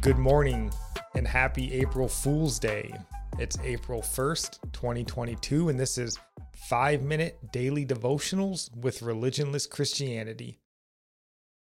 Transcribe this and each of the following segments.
Good morning and happy April Fool's Day. It's April 1st, 2022, and this is 5 minute daily devotionals with religionless Christianity.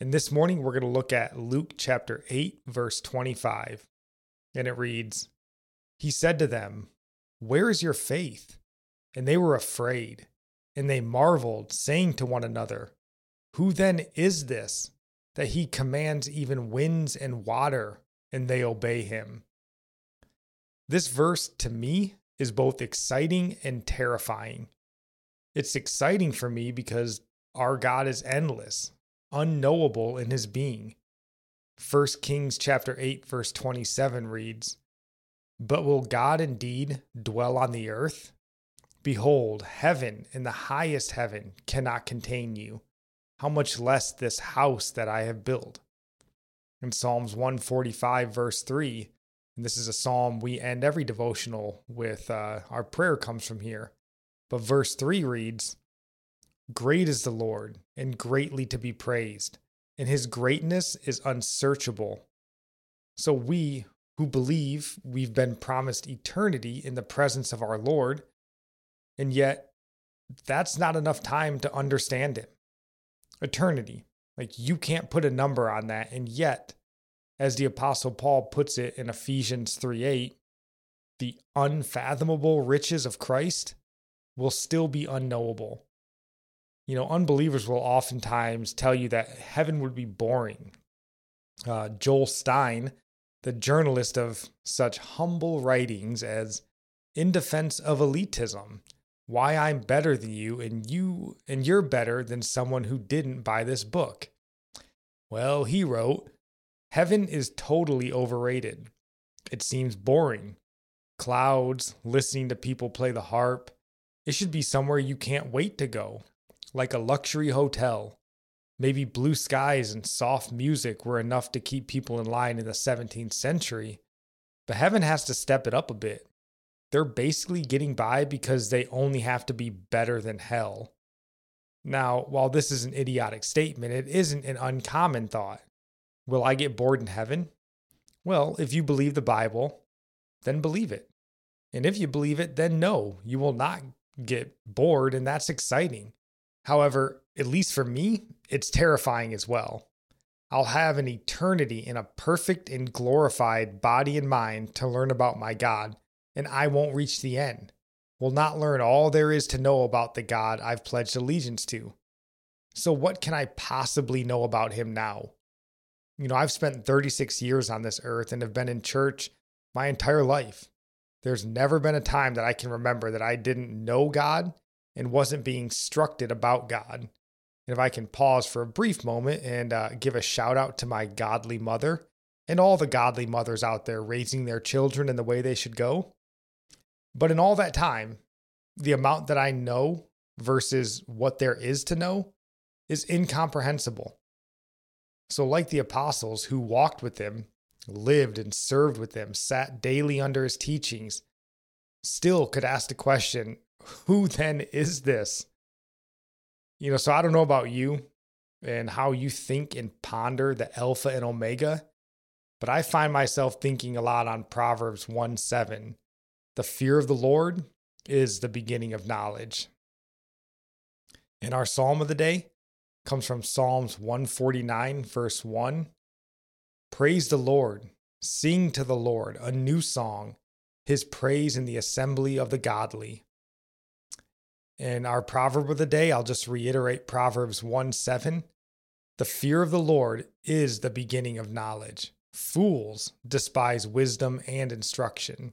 And this morning we're going to look at Luke chapter 8, verse 25. And it reads He said to them, Where is your faith? And they were afraid, and they marveled, saying to one another, Who then is this that he commands even winds and water, and they obey him? This verse to me is both exciting and terrifying. It's exciting for me because our God is endless unknowable in his being. 1 Kings chapter 8 verse 27 reads, "But will God indeed dwell on the earth? Behold, heaven and the highest heaven cannot contain you. How much less this house that I have built?" In Psalms 145 verse 3, and this is a psalm we end every devotional with, uh, our prayer comes from here. But verse 3 reads, Great is the Lord, and greatly to be praised, and his greatness is unsearchable. So we who believe we've been promised eternity in the presence of our Lord, and yet that's not enough time to understand him. Eternity. Like you can't put a number on that, and yet, as the apostle Paul puts it in Ephesians 3 8, the unfathomable riches of Christ will still be unknowable you know, unbelievers will oftentimes tell you that heaven would be boring. Uh, Joel Stein, the journalist of such humble writings as In Defense of Elitism, Why I'm Better Than You and You and You're Better Than Someone Who Didn't Buy This Book. Well, he wrote, Heaven is totally overrated. It seems boring. Clouds, listening to people play the harp. It should be somewhere you can't wait to go like a luxury hotel. Maybe blue skies and soft music were enough to keep people in line in the 17th century, but heaven has to step it up a bit. They're basically getting by because they only have to be better than hell. Now, while this is an idiotic statement, it isn't an uncommon thought. Will I get bored in heaven? Well, if you believe the Bible, then believe it. And if you believe it, then no, you will not get bored, and that's exciting. However, at least for me, it's terrifying as well. I'll have an eternity in a perfect and glorified body and mind to learn about my God, and I won't reach the end. Will not learn all there is to know about the God I've pledged allegiance to. So, what can I possibly know about him now? You know, I've spent 36 years on this earth and have been in church my entire life. There's never been a time that I can remember that I didn't know God and wasn't being instructed about God. And if I can pause for a brief moment and uh, give a shout out to my godly mother and all the godly mothers out there raising their children in the way they should go. But in all that time, the amount that I know versus what there is to know is incomprehensible. So, like the apostles who walked with him, lived and served with him, sat daily under his teachings, still could ask the question who then is this? You know, so I don't know about you and how you think and ponder the Alpha and Omega, but I find myself thinking a lot on Proverbs 1 7. The fear of the Lord is the beginning of knowledge. And our psalm of the day comes from Psalms 149, verse 1. Praise the Lord, sing to the Lord a new song, his praise in the assembly of the godly. In our proverb of the day, I'll just reiterate Proverbs 1 7. The fear of the Lord is the beginning of knowledge. Fools despise wisdom and instruction.